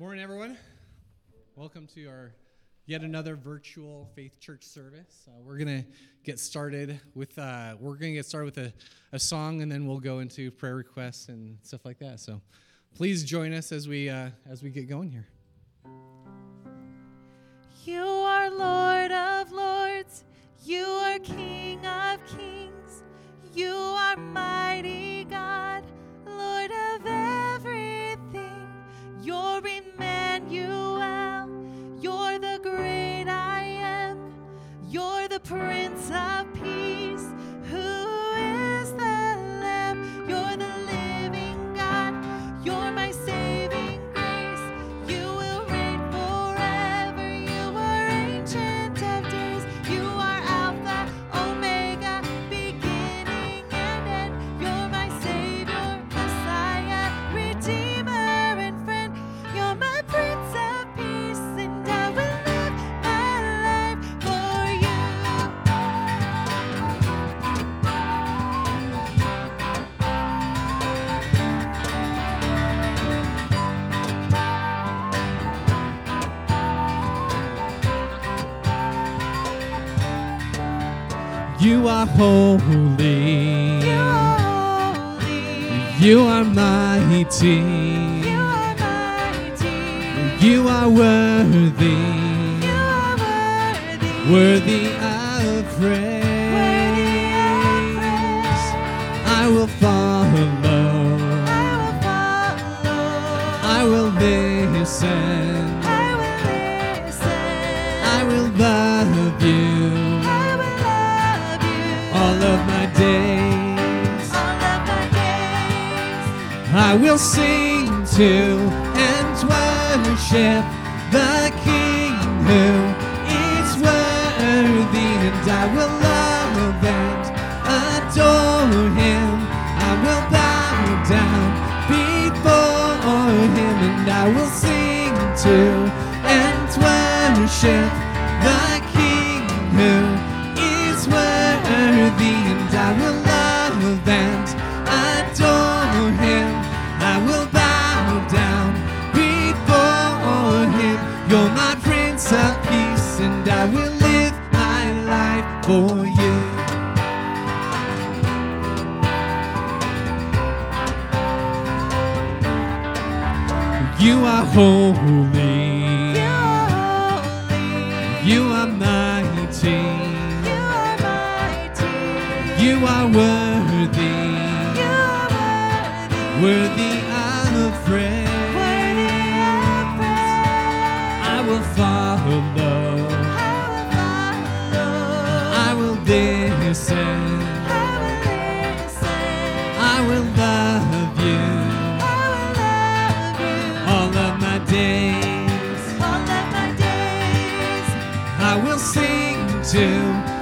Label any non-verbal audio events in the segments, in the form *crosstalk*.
Morning, everyone. Welcome to our yet another virtual Faith Church service. Uh, we're gonna get started with uh, we're gonna get started with a, a song, and then we'll go into prayer requests and stuff like that. So, please join us as we uh, as we get going here. You are Lord of Lords. You are King of Kings. You are mighty. Prince of You are holy. You are, holy. You are mighty. You are mighty. You are worthy. You are worthy. Worthy of praise. do.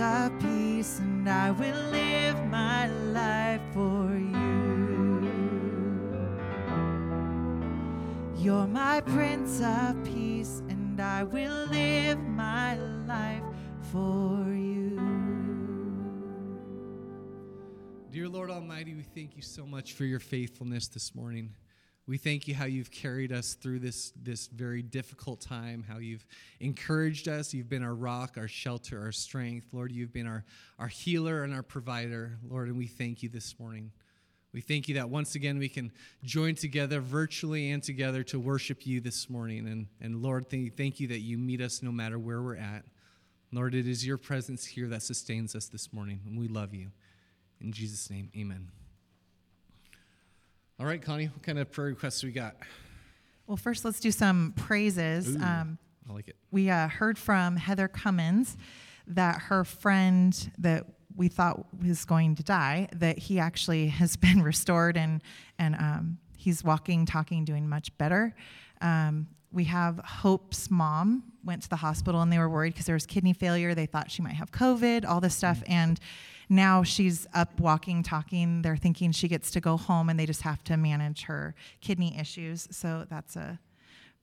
Of Peace, and I will live my life for you. You're my Prince of Peace, and I will live my life for you. Dear Lord Almighty, we thank you so much for your faithfulness this morning. We thank you how you've carried us through this, this very difficult time, how you've encouraged us. You've been our rock, our shelter, our strength. Lord, you've been our, our healer and our provider, Lord, and we thank you this morning. We thank you that once again we can join together virtually and together to worship you this morning. And, and Lord, thank, thank you that you meet us no matter where we're at. Lord, it is your presence here that sustains us this morning, and we love you. In Jesus' name, amen. All right, Connie, what kind of prayer requests we got? Well, first, let's do some praises. Ooh, Um, I like it. we uh, heard from Heather Cummins that her friend that we thought was going to die, that he actually *laughs* has been restored and and um, he's walking, talking, doing much better. Um, we have Hope's mom went to the hospital and they were worried because there was kidney failure. They thought she might have COVID, all this stuff, and now she's up walking, talking. They're thinking she gets to go home and they just have to manage her kidney issues. So that's a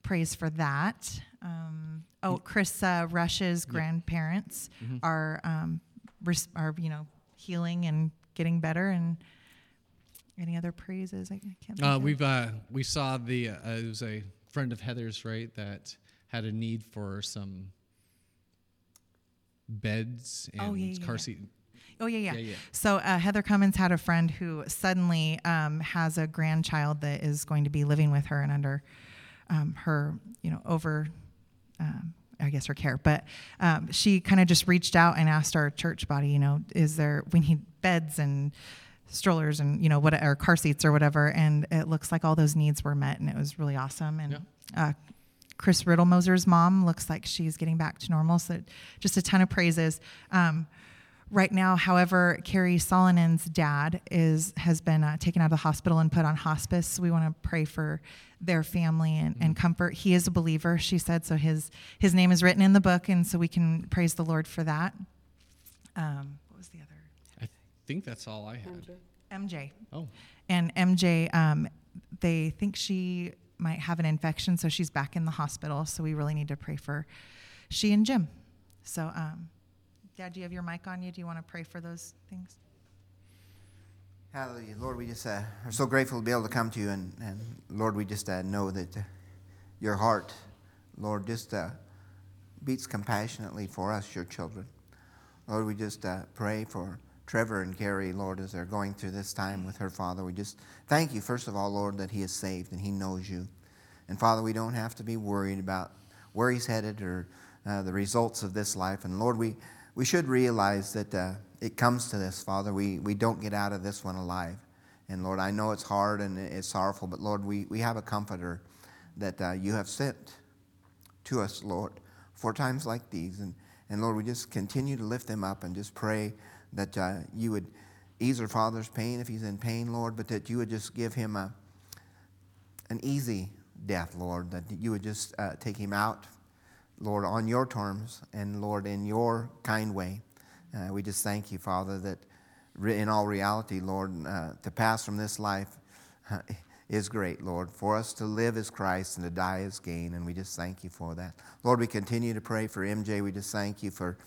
praise for that. Um, oh, Chris uh, Rush's grandparents are um, res- are you know healing and getting better. And any other praises? I, can't. Uh, we've uh, we saw the uh, it was a friend of Heather's right that had a need for some beds and Oh, yeah, yeah, car seat. Oh yeah, yeah. Yeah, yeah. So uh, Heather Cummins had a friend who suddenly um, has a grandchild that is going to be living with her and under um, her, you know, over, um, I guess her care. But um, she kind of just reached out and asked our church body, you know, is there we need beds and strollers and you know what or car seats or whatever. And it looks like all those needs were met, and it was really awesome. And uh, Chris Riddlemoser's mom looks like she's getting back to normal. So just a ton of praises. Um, right now, however, Carrie Solinen's dad is has been uh, taken out of the hospital and put on hospice. We want to pray for their family and, and comfort. He is a believer, she said, so his his name is written in the book, and so we can praise the Lord for that. Um, what was the other? I think that's all I had. MJ. Oh, And MJ, um, they think she might have an infection, so she's back in the hospital. So we really need to pray for she and Jim. So, um, Dad, do you have your mic on you? Do you want to pray for those things? Hallelujah. Lord, we just uh, are so grateful to be able to come to you. And, and Lord, we just uh, know that your heart, Lord, just uh, beats compassionately for us, your children. Lord, we just uh, pray for Trevor and Carrie, Lord, as they're going through this time with her father. We just thank you, first of all, Lord, that he is saved and he knows you. And Father, we don't have to be worried about where he's headed or uh, the results of this life. And Lord, we, we should realize that uh, it comes to this, Father. We, we don't get out of this one alive. And Lord, I know it's hard and it's sorrowful, but Lord, we, we have a comforter that uh, you have sent to us, Lord, for times like these. And, and Lord, we just continue to lift them up and just pray that uh, you would ease our father's pain if he's in pain, Lord, but that you would just give him a, an easy death, Lord, that you would just uh, take him out, Lord, on your terms and, Lord, in your kind way. Uh, we just thank you, Father, that re- in all reality, Lord, uh, to pass from this life uh, is great, Lord. For us to live as Christ and to die as gain, and we just thank you for that. Lord, we continue to pray for MJ. We just thank you for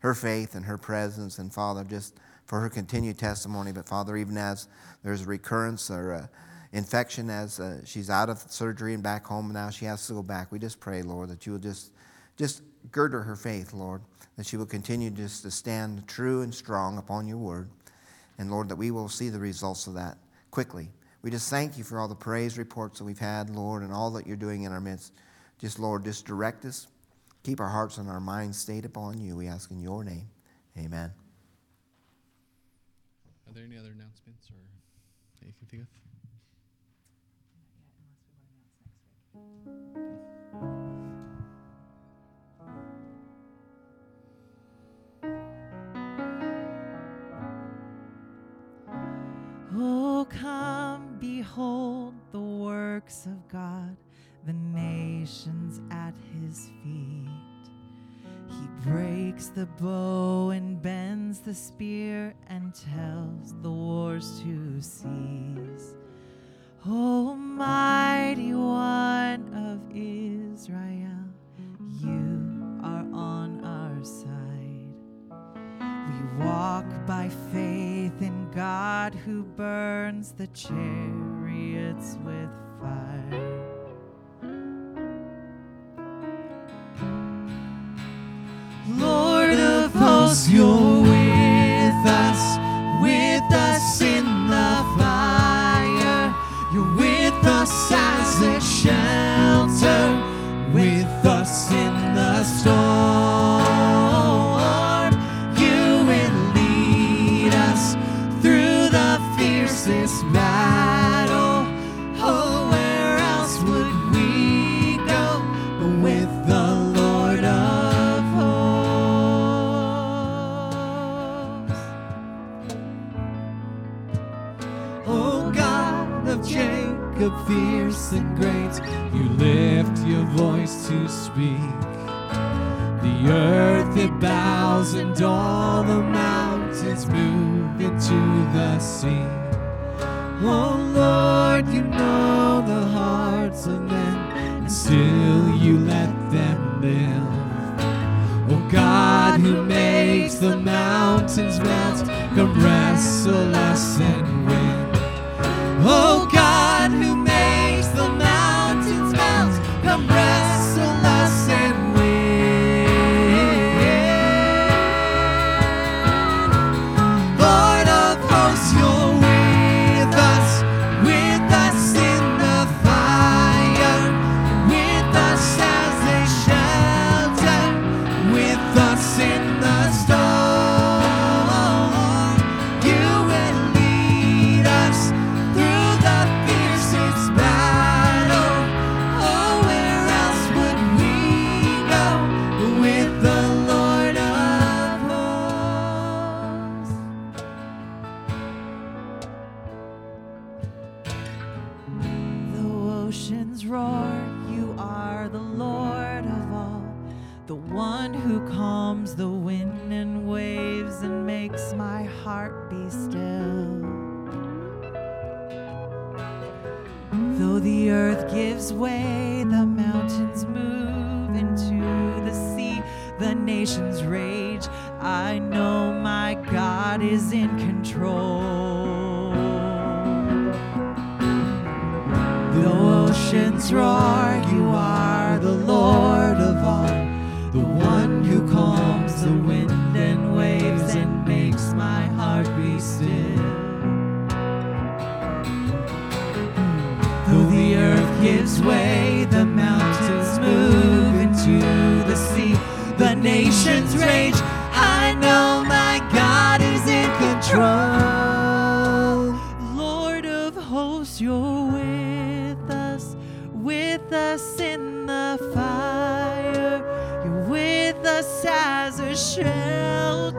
her faith and her presence, and Father, just for her continued testimony. But Father, even as there's a recurrence or a infection as uh, she's out of surgery and back home, now she has to go back, we just pray, Lord, that you will just just girder her faith, Lord, that she will continue just to stand true and strong upon your word. And Lord, that we will see the results of that quickly. We just thank you for all the praise reports that we've had, Lord, and all that you're doing in our midst. Just, Lord, just direct us. Keep our hearts and our minds stayed upon you. We ask in your name. Amen. are there any other announcements or? that you can think of? Oh, come, behold the works of God, the nations at his feet. He breaks the bow and bends the spear and tells the wars to cease. Oh, mighty one of Israel, you are on our side. We walk by faith in God who burns the chariots with fire. Lord of hosts, you're Jacob, fierce and great, you lift your voice to speak. The earth it bows and all the mountains move into the sea. Oh Lord, you know the hearts of men, and still you let them live. Oh God, who makes the mountains melt, come wrestle us and. Oh God, the nations rage. I know my God is in control. Though oceans roar, you are the Lord of all, the one who calms the wind and waves and makes my heart be still. Though the earth gives way, the mountains nations rage. I know my God is in control. Lord of hosts, you're with us, with us in the fire. You're with us as a shelter,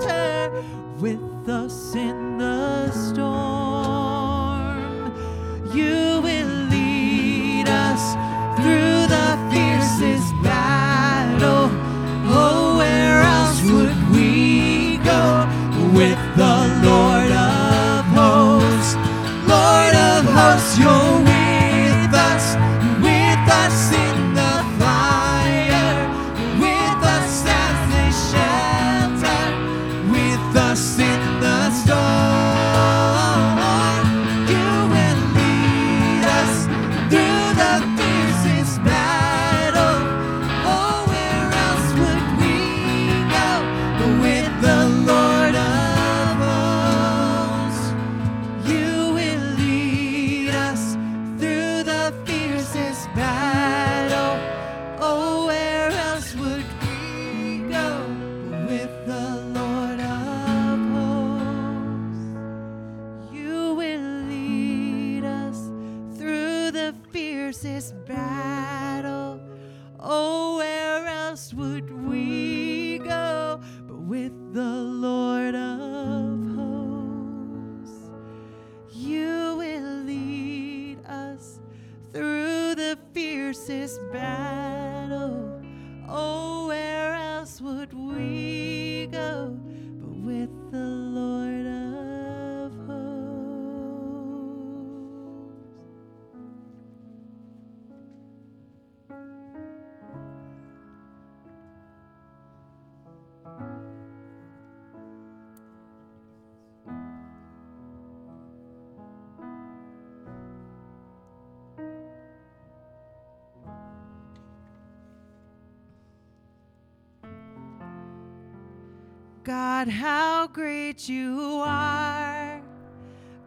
God, how great you are.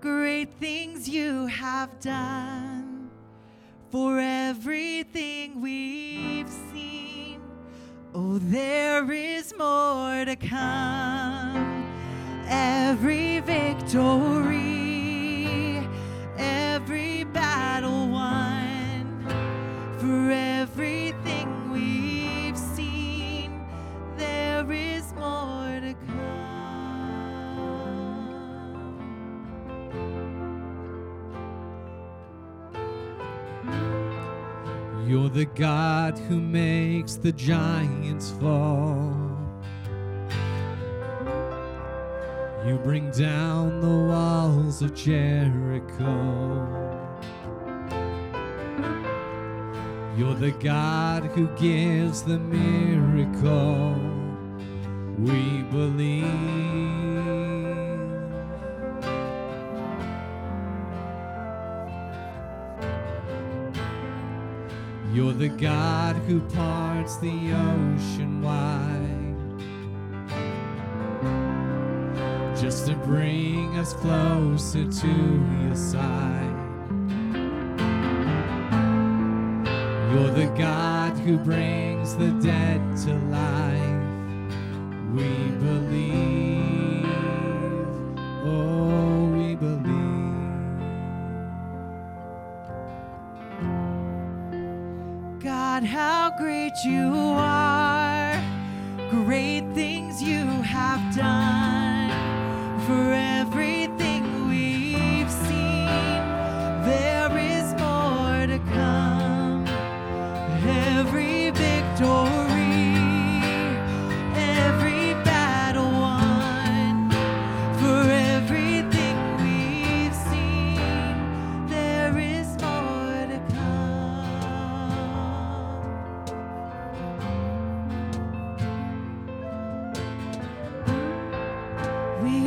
Great things you have done. For everything we've seen, oh, there is more to come. Every victory, You're the God who makes the giants fall. You bring down the walls of Jericho. You're the God who gives the miracle. We believe. You're the God who parts the ocean wide just to bring us closer to your side. You're the God who brings the dead to life. We believe. You are.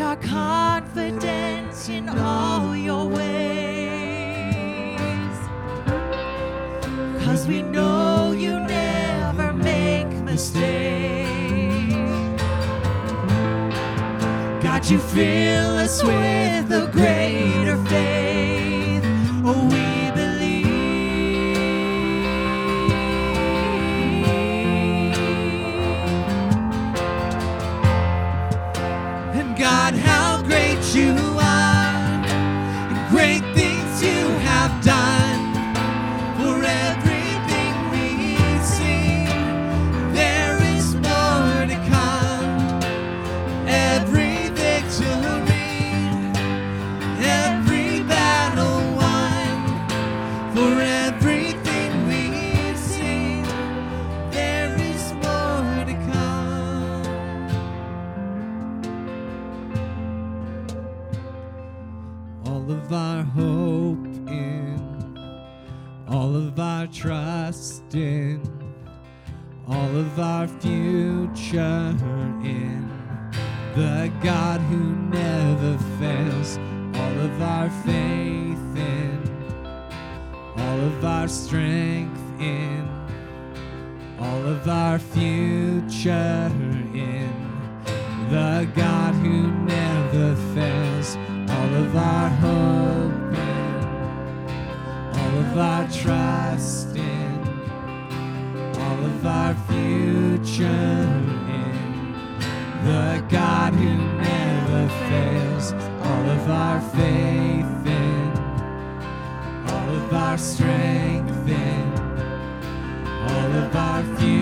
We confidence in all your ways. Cause we know you never make mistakes. God, you fill us with a greater faith. Of our future in. The God who never fails, all of our faith in, all of our strength in, all of our future faith in, all of our strength in, all of our future.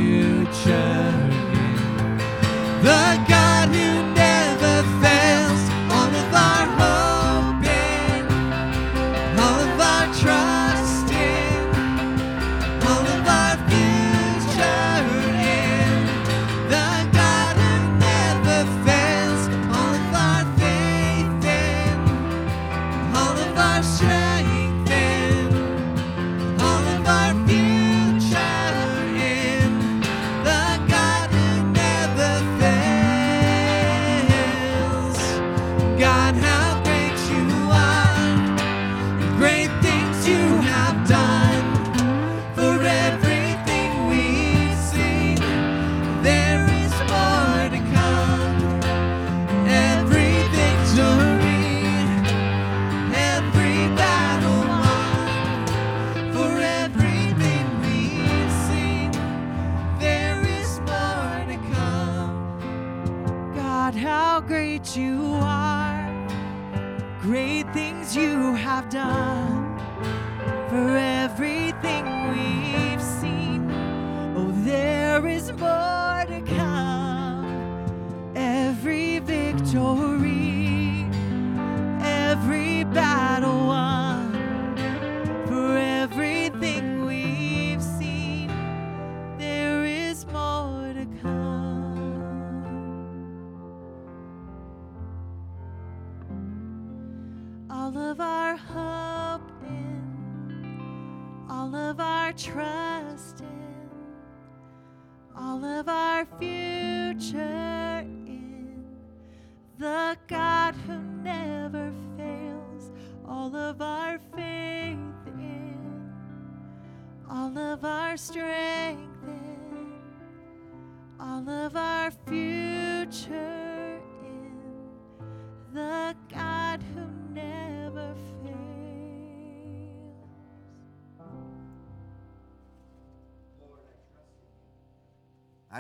There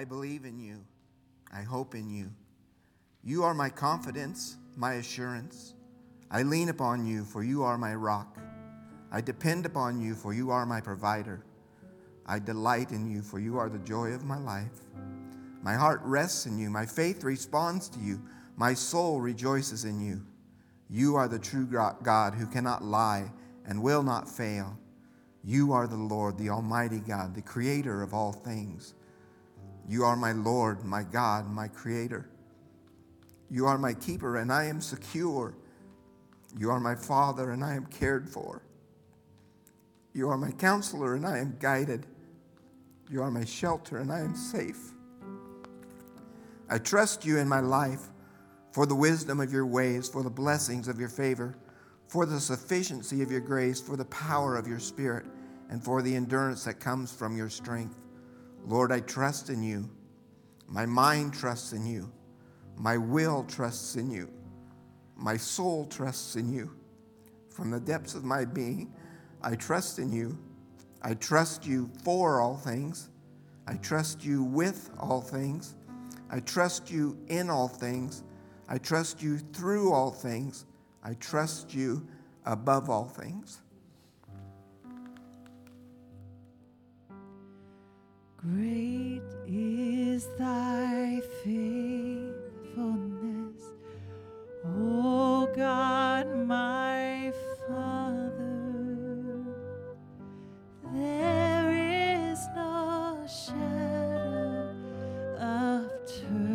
I believe in you. I hope in you. You are my confidence, my assurance. I lean upon you, for you are my rock. I depend upon you, for you are my provider. I delight in you, for you are the joy of my life. My heart rests in you. My faith responds to you. My soul rejoices in you. You are the true God who cannot lie and will not fail. You are the Lord, the Almighty God, the creator of all things. You are my Lord, my God, my Creator. You are my keeper, and I am secure. You are my Father, and I am cared for. You are my counselor, and I am guided. You are my shelter, and I am safe. I trust you in my life for the wisdom of your ways, for the blessings of your favor, for the sufficiency of your grace, for the power of your spirit, and for the endurance that comes from your strength. Lord, I trust in you. My mind trusts in you. My will trusts in you. My soul trusts in you. From the depths of my being, I trust in you. I trust you for all things. I trust you with all things. I trust you in all things. I trust you through all things. I trust you above all things. Great is thy faithfulness, O God, my Father. There is no shadow of turning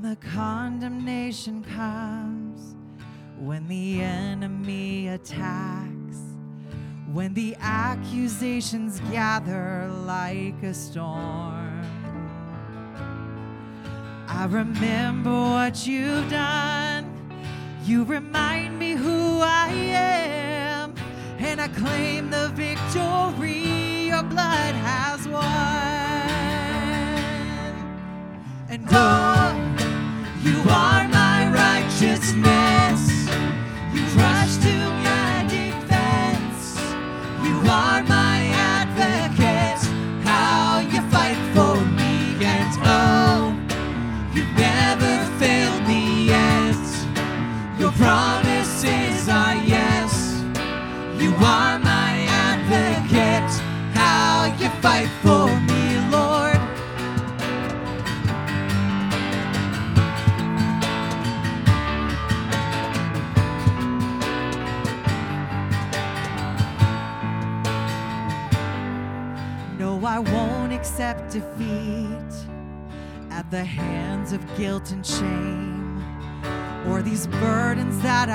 When the condemnation comes, when the enemy attacks, when the accusations gather like a storm, I remember what you've done. You remind me who I am, and I claim the victory your blood has won.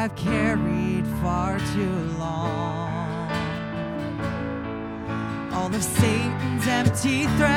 I've carried far too long. All of Satan's empty threats.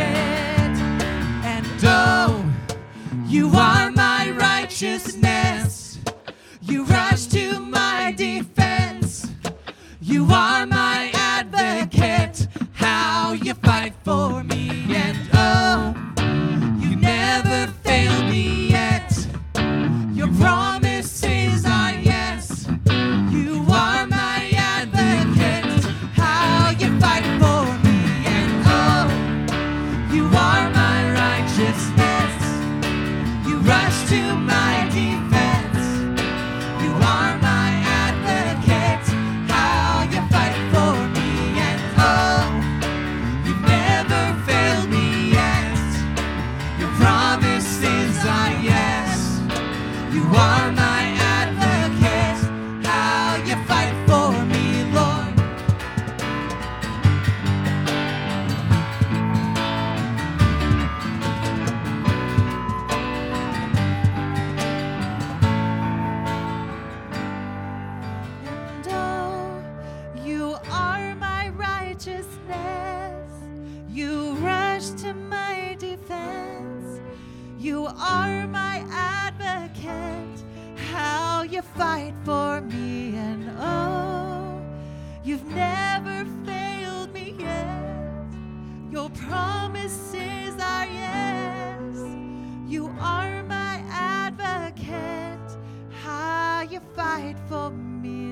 And oh, you are my righteousness. Fight for me,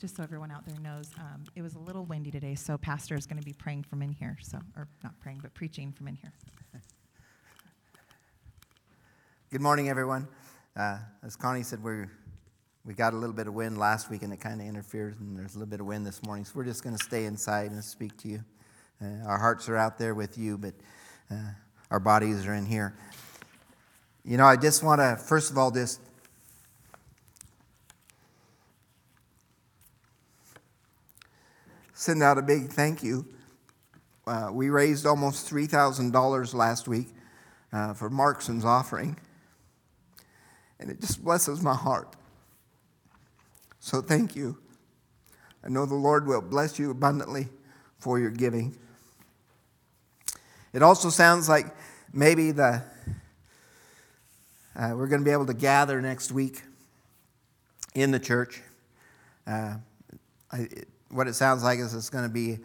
Just so everyone out there knows, um, it was a little windy today, so Pastor is going to be praying from in here. So, or not praying, but preaching from in here. Good morning, everyone. Uh, as Connie said, we we got a little bit of wind last week, and it kind of interfered, and there's a little bit of wind this morning. So we're just going to stay inside and speak to you. Uh, our hearts are out there with you, but uh, our bodies are in here. You know, I just want to, first of all, just send out a big thank you. Uh, we raised almost $3,000 last week uh, for Markson's offering, and it just blesses my heart. So thank you. I know the Lord will bless you abundantly for your giving. It also sounds like maybe the uh, we're going to be able to gather next week in the church. Uh, I, what it sounds like is it's going to be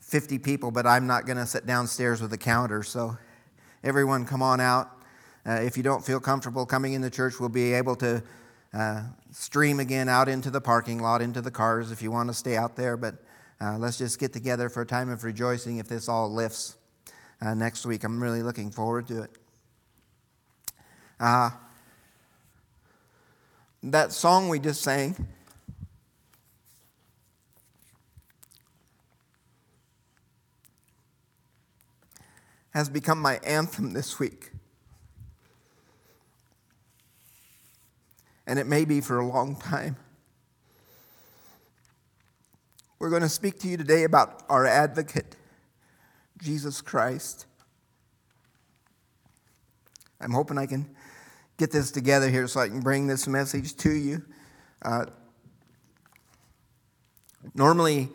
50 people, but I'm not going to sit downstairs with a counter. So everyone come on out. Uh, if you don't feel comfortable coming in the church, we'll be able to uh, stream again out into the parking lot, into the cars if you want to stay out there. But uh, let's just get together for a time of rejoicing if this all lifts uh, next week. I'm really looking forward to it. Uh, that song we just sang. Has become my anthem this week. And it may be for a long time. We're going to speak to you today about our advocate, Jesus Christ. I'm hoping I can get this together here so I can bring this message to you. Uh, normally,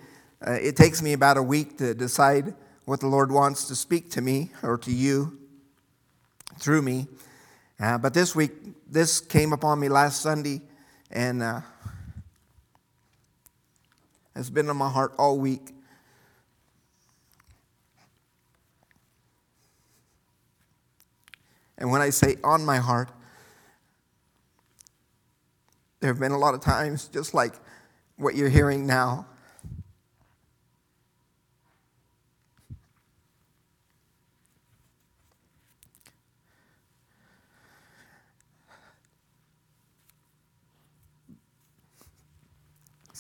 uh, it takes me about a week to decide what the Lord wants to speak to me or to you through me. Uh, but this week, this came upon me last Sunday and uh, has been on my heart all week. And when I say on my heart, there have been a lot of times, just like what you're hearing now.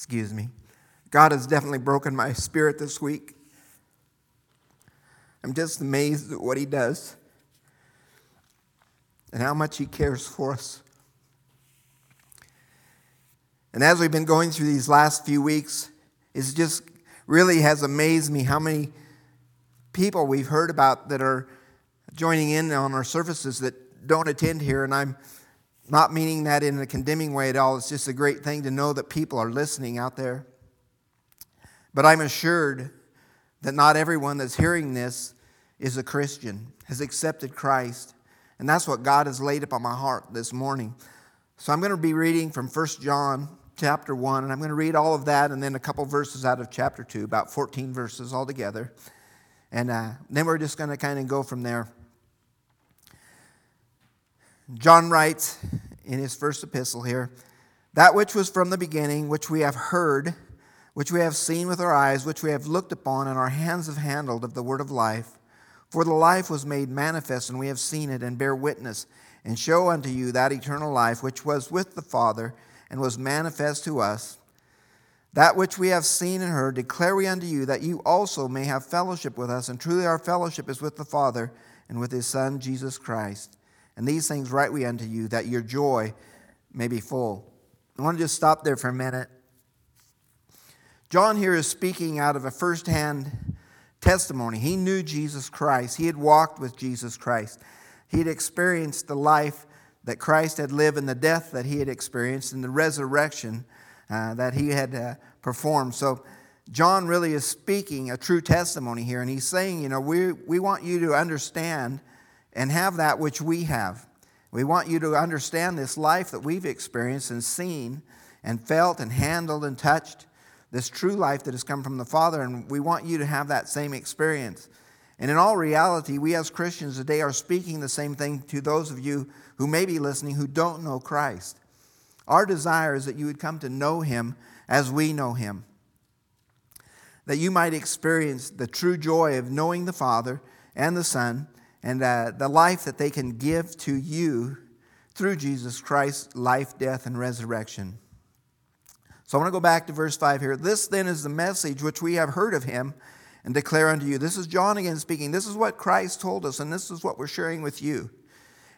Excuse me. God has definitely broken my spirit this week. I'm just amazed at what He does and how much He cares for us. And as we've been going through these last few weeks, it just really has amazed me how many people we've heard about that are joining in on our services that don't attend here. And I'm not meaning that in a condemning way at all. It's just a great thing to know that people are listening out there. But I'm assured that not everyone that's hearing this is a Christian, has accepted Christ. And that's what God has laid upon my heart this morning. So I'm going to be reading from 1 John chapter 1, and I'm going to read all of that and then a couple verses out of chapter 2, about 14 verses altogether. And uh, then we're just going to kind of go from there. John writes in his first epistle here that which was from the beginning, which we have heard, which we have seen with our eyes, which we have looked upon, and our hands have handled of the word of life. For the life was made manifest, and we have seen it, and bear witness, and show unto you that eternal life which was with the Father and was manifest to us. That which we have seen and heard declare we unto you, that you also may have fellowship with us. And truly our fellowship is with the Father and with his Son, Jesus Christ. And these things write we unto you, that your joy may be full. I want to just stop there for a minute. John here is speaking out of a firsthand testimony. He knew Jesus Christ, he had walked with Jesus Christ, he had experienced the life that Christ had lived and the death that he had experienced and the resurrection uh, that he had uh, performed. So, John really is speaking a true testimony here, and he's saying, you know, we, we want you to understand and have that which we have. We want you to understand this life that we've experienced and seen and felt and handled and touched, this true life that has come from the Father, and we want you to have that same experience. And in all reality, we as Christians today are speaking the same thing to those of you who may be listening who don't know Christ. Our desire is that you would come to know Him as we know Him, that you might experience the true joy of knowing the Father and the Son and uh, the life that they can give to you through Jesus Christ's life, death, and resurrection. So I want to go back to verse 5 here. This then is the message which we have heard of him and declare unto you. This is John again speaking. This is what Christ told us, and this is what we're sharing with you.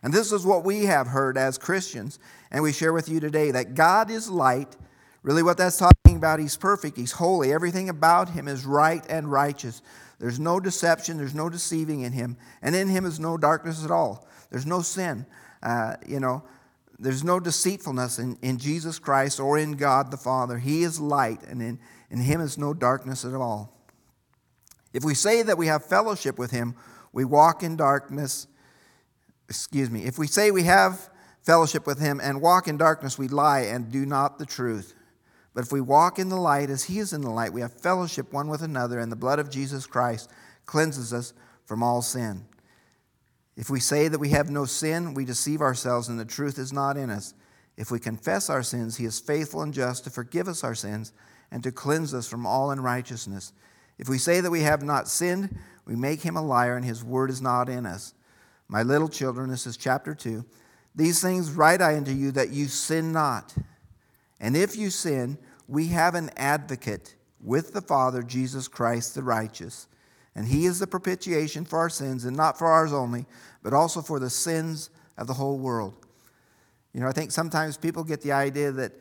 And this is what we have heard as Christians, and we share with you today that God is light. Really, what that's talking about, He's perfect, He's holy. Everything about Him is right and righteous. There's no deception, there's no deceiving in him, and in him is no darkness at all. There's no sin. Uh, you know, there's no deceitfulness in, in Jesus Christ or in God the Father. He is light, and in, in him is no darkness at all. If we say that we have fellowship with him, we walk in darkness. Excuse me. If we say we have fellowship with him and walk in darkness, we lie and do not the truth. But if we walk in the light as he is in the light, we have fellowship one with another, and the blood of Jesus Christ cleanses us from all sin. If we say that we have no sin, we deceive ourselves, and the truth is not in us. If we confess our sins, he is faithful and just to forgive us our sins and to cleanse us from all unrighteousness. If we say that we have not sinned, we make him a liar, and his word is not in us. My little children, this is chapter 2. These things write I unto you that you sin not. And if you sin, we have an advocate with the Father, Jesus Christ the righteous. And he is the propitiation for our sins, and not for ours only, but also for the sins of the whole world. You know, I think sometimes people get the idea that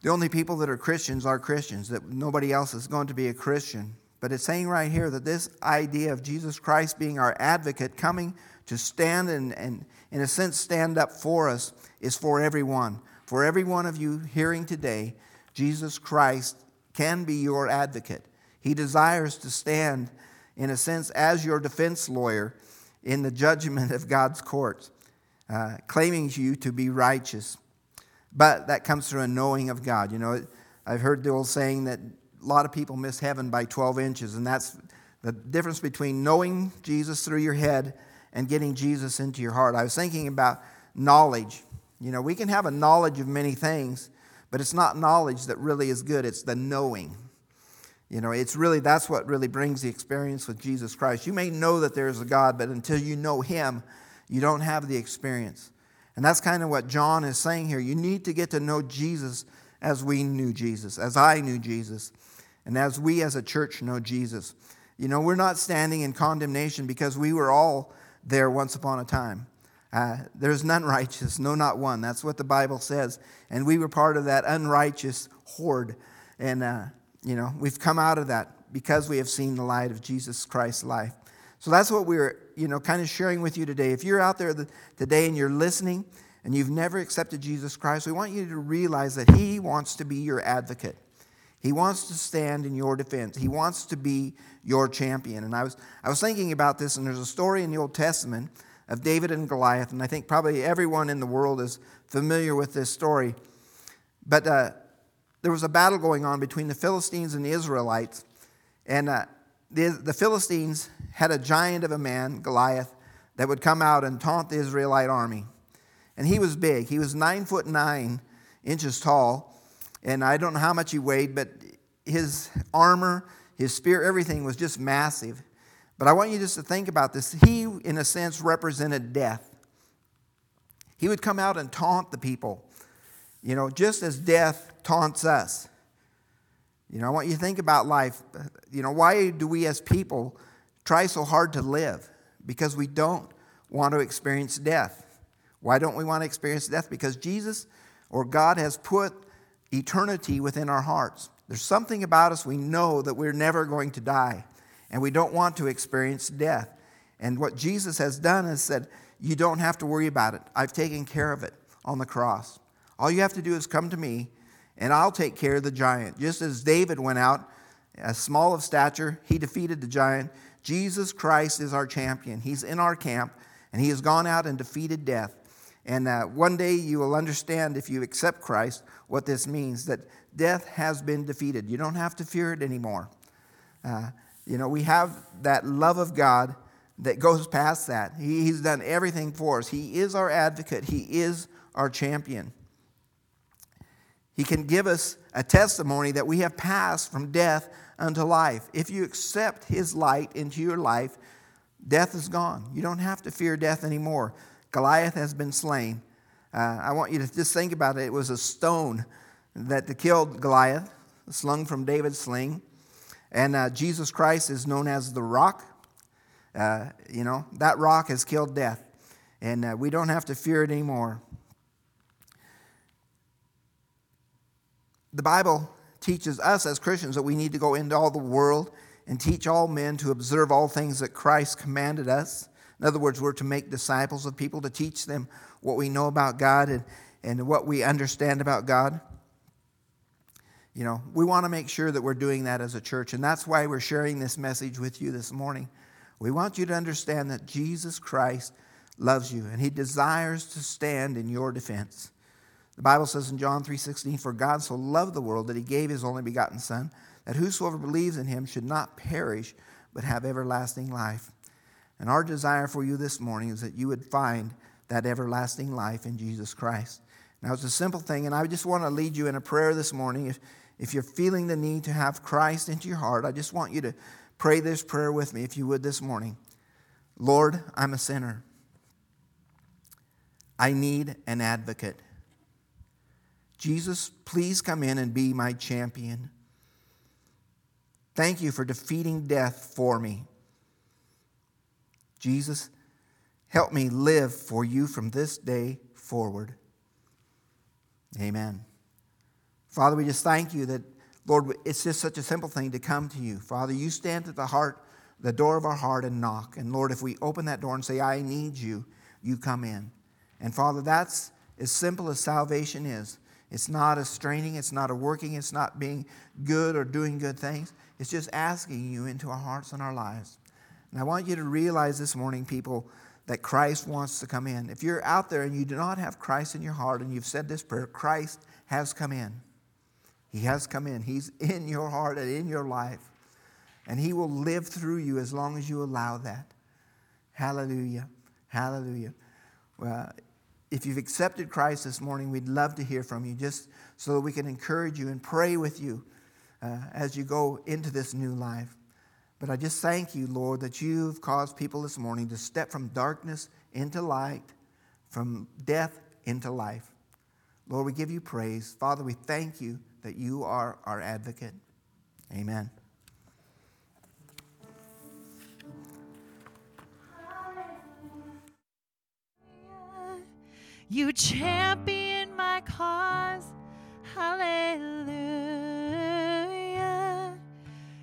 the only people that are Christians are Christians, that nobody else is going to be a Christian. But it's saying right here that this idea of Jesus Christ being our advocate, coming to stand and, and in a sense, stand up for us, is for everyone. For every one of you hearing today, Jesus Christ can be your advocate. He desires to stand, in a sense, as your defense lawyer in the judgment of God's court, uh, claiming you to be righteous. But that comes through a knowing of God. You know, I've heard the old saying that a lot of people miss heaven by 12 inches, and that's the difference between knowing Jesus through your head and getting Jesus into your heart. I was thinking about knowledge. You know, we can have a knowledge of many things, but it's not knowledge that really is good, it's the knowing. You know, it's really, that's what really brings the experience with Jesus Christ. You may know that there's a God, but until you know Him, you don't have the experience. And that's kind of what John is saying here. You need to get to know Jesus as we knew Jesus, as I knew Jesus, and as we as a church know Jesus. You know, we're not standing in condemnation because we were all there once upon a time. Uh, there's none righteous, no, not one. That's what the Bible says. And we were part of that unrighteous horde. And, uh, you know, we've come out of that because we have seen the light of Jesus Christ's life. So that's what we're, you know, kind of sharing with you today. If you're out there today and you're listening and you've never accepted Jesus Christ, we want you to realize that He wants to be your advocate. He wants to stand in your defense. He wants to be your champion. And I was, I was thinking about this, and there's a story in the Old Testament of David and Goliath, and I think probably everyone in the world is familiar with this story. But uh, there was a battle going on between the Philistines and the Israelites, and uh, the, the Philistines had a giant of a man, Goliath, that would come out and taunt the Israelite army. And he was big. He was nine foot nine inches tall, and I don't know how much he weighed, but his armor, his spear, everything was just massive. But I want you just to think about this. He, in a sense, represented death. He would come out and taunt the people. You know, just as death taunts us. You know, I want you to think about life. You know, why do we as people try so hard to live? Because we don't want to experience death. Why don't we want to experience death? Because Jesus or God has put eternity within our hearts. There's something about us we know that we're never going to die, and we don't want to experience death. And what Jesus has done is said, You don't have to worry about it. I've taken care of it on the cross. All you have to do is come to me, and I'll take care of the giant. Just as David went out, small of stature, he defeated the giant. Jesus Christ is our champion. He's in our camp, and he has gone out and defeated death. And uh, one day you will understand, if you accept Christ, what this means that death has been defeated. You don't have to fear it anymore. Uh, you know, we have that love of God that goes past that. He, he's done everything for us. He is our advocate, He is our champion. He can give us a testimony that we have passed from death unto life. If you accept His light into your life, death is gone. You don't have to fear death anymore. Goliath has been slain. Uh, I want you to just think about it. It was a stone that killed Goliath, slung from David's sling. And uh, Jesus Christ is known as the rock. Uh, you know, that rock has killed death. And uh, we don't have to fear it anymore. The Bible teaches us as Christians that we need to go into all the world and teach all men to observe all things that Christ commanded us. In other words, we're to make disciples of people, to teach them what we know about God and, and what we understand about God. You know, we want to make sure that we're doing that as a church, and that's why we're sharing this message with you this morning. We want you to understand that Jesus Christ loves you, and he desires to stand in your defense. The Bible says in John 3:16, "For God so loved the world that he gave his only begotten son, that whosoever believes in him should not perish, but have everlasting life." And our desire for you this morning is that you would find that everlasting life in Jesus Christ. Now, it's a simple thing, and I just want to lead you in a prayer this morning. If, if you're feeling the need to have Christ into your heart, I just want you to pray this prayer with me, if you would, this morning. Lord, I'm a sinner. I need an advocate. Jesus, please come in and be my champion. Thank you for defeating death for me. Jesus, help me live for you from this day forward. Amen. Father, we just thank you that, Lord, it's just such a simple thing to come to you. Father, you stand at the heart, the door of our heart and knock. And Lord, if we open that door and say, I need you, you come in. And Father, that's as simple as salvation is. It's not a straining, it's not a working, it's not being good or doing good things. It's just asking you into our hearts and our lives. And I want you to realize this morning, people, that Christ wants to come in. If you're out there and you do not have Christ in your heart and you've said this prayer, Christ has come in. He has come in. He's in your heart and in your life. And He will live through you as long as you allow that. Hallelujah. Hallelujah. Well, if you've accepted Christ this morning, we'd love to hear from you just so that we can encourage you and pray with you uh, as you go into this new life. But I just thank you, Lord, that you've caused people this morning to step from darkness into light, from death into life. Lord, we give you praise. Father, we thank you that you are our advocate. Amen. You champion my cause. Hallelujah.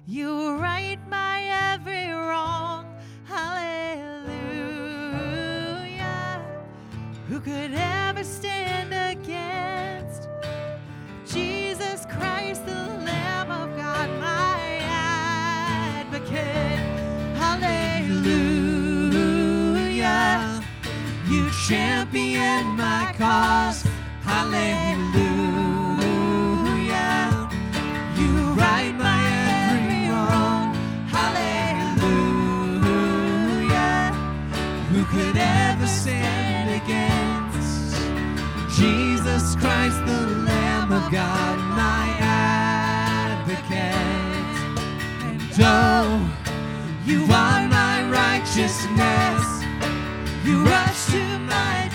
You right my every wrong. Hallelujah. Who could ever stand against Christ, the Lamb of God, my advocate? Hallelujah. You champion my cause. Hallelujah. You right my every wrong. Hallelujah. Who could ever stand against Jesus Christ, the Lamb of God, Oh, you are my righteousness. You rush to my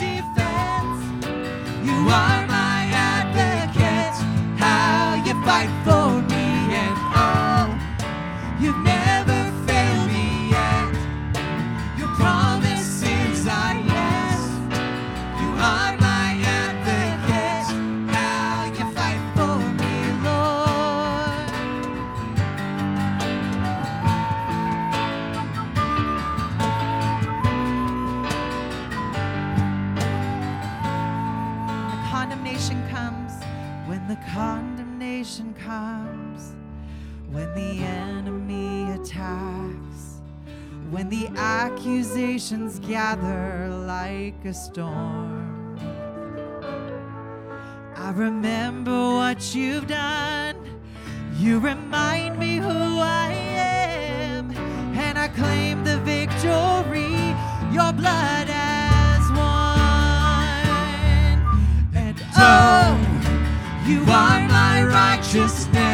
gather like a storm. I remember what you've done. You remind me who I am, and I claim the victory your blood has won. And oh, you are my righteousness.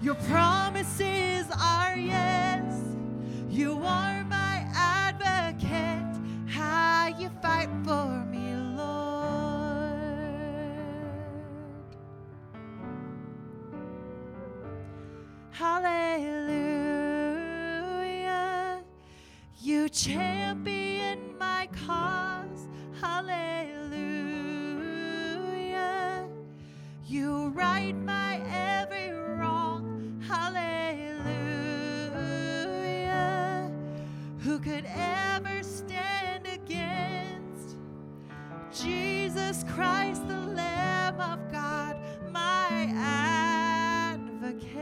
Your promises are yes. You are my advocate. How you fight for me, Lord. Hallelujah. You champion Christ, the Lamb of God, my advocate?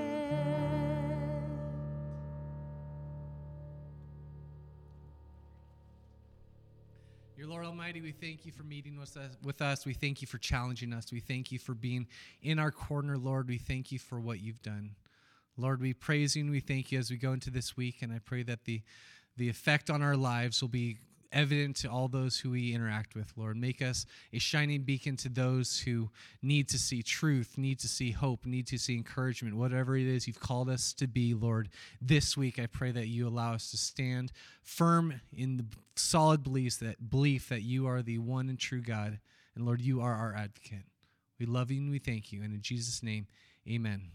Your Lord Almighty, we thank you for meeting with us, with us. We thank you for challenging us. We thank you for being in our corner, Lord. We thank you for what you've done. Lord, we praise you and we thank you as we go into this week. And I pray that the, the effect on our lives will be evident to all those who we interact with, Lord. Make us a shining beacon to those who need to see truth, need to see hope, need to see encouragement, whatever it is you've called us to be, Lord. This week, I pray that you allow us to stand firm in the solid beliefs that belief that you are the one and true God, and Lord, you are our advocate. We love you and we thank you, and in Jesus' name, Amen.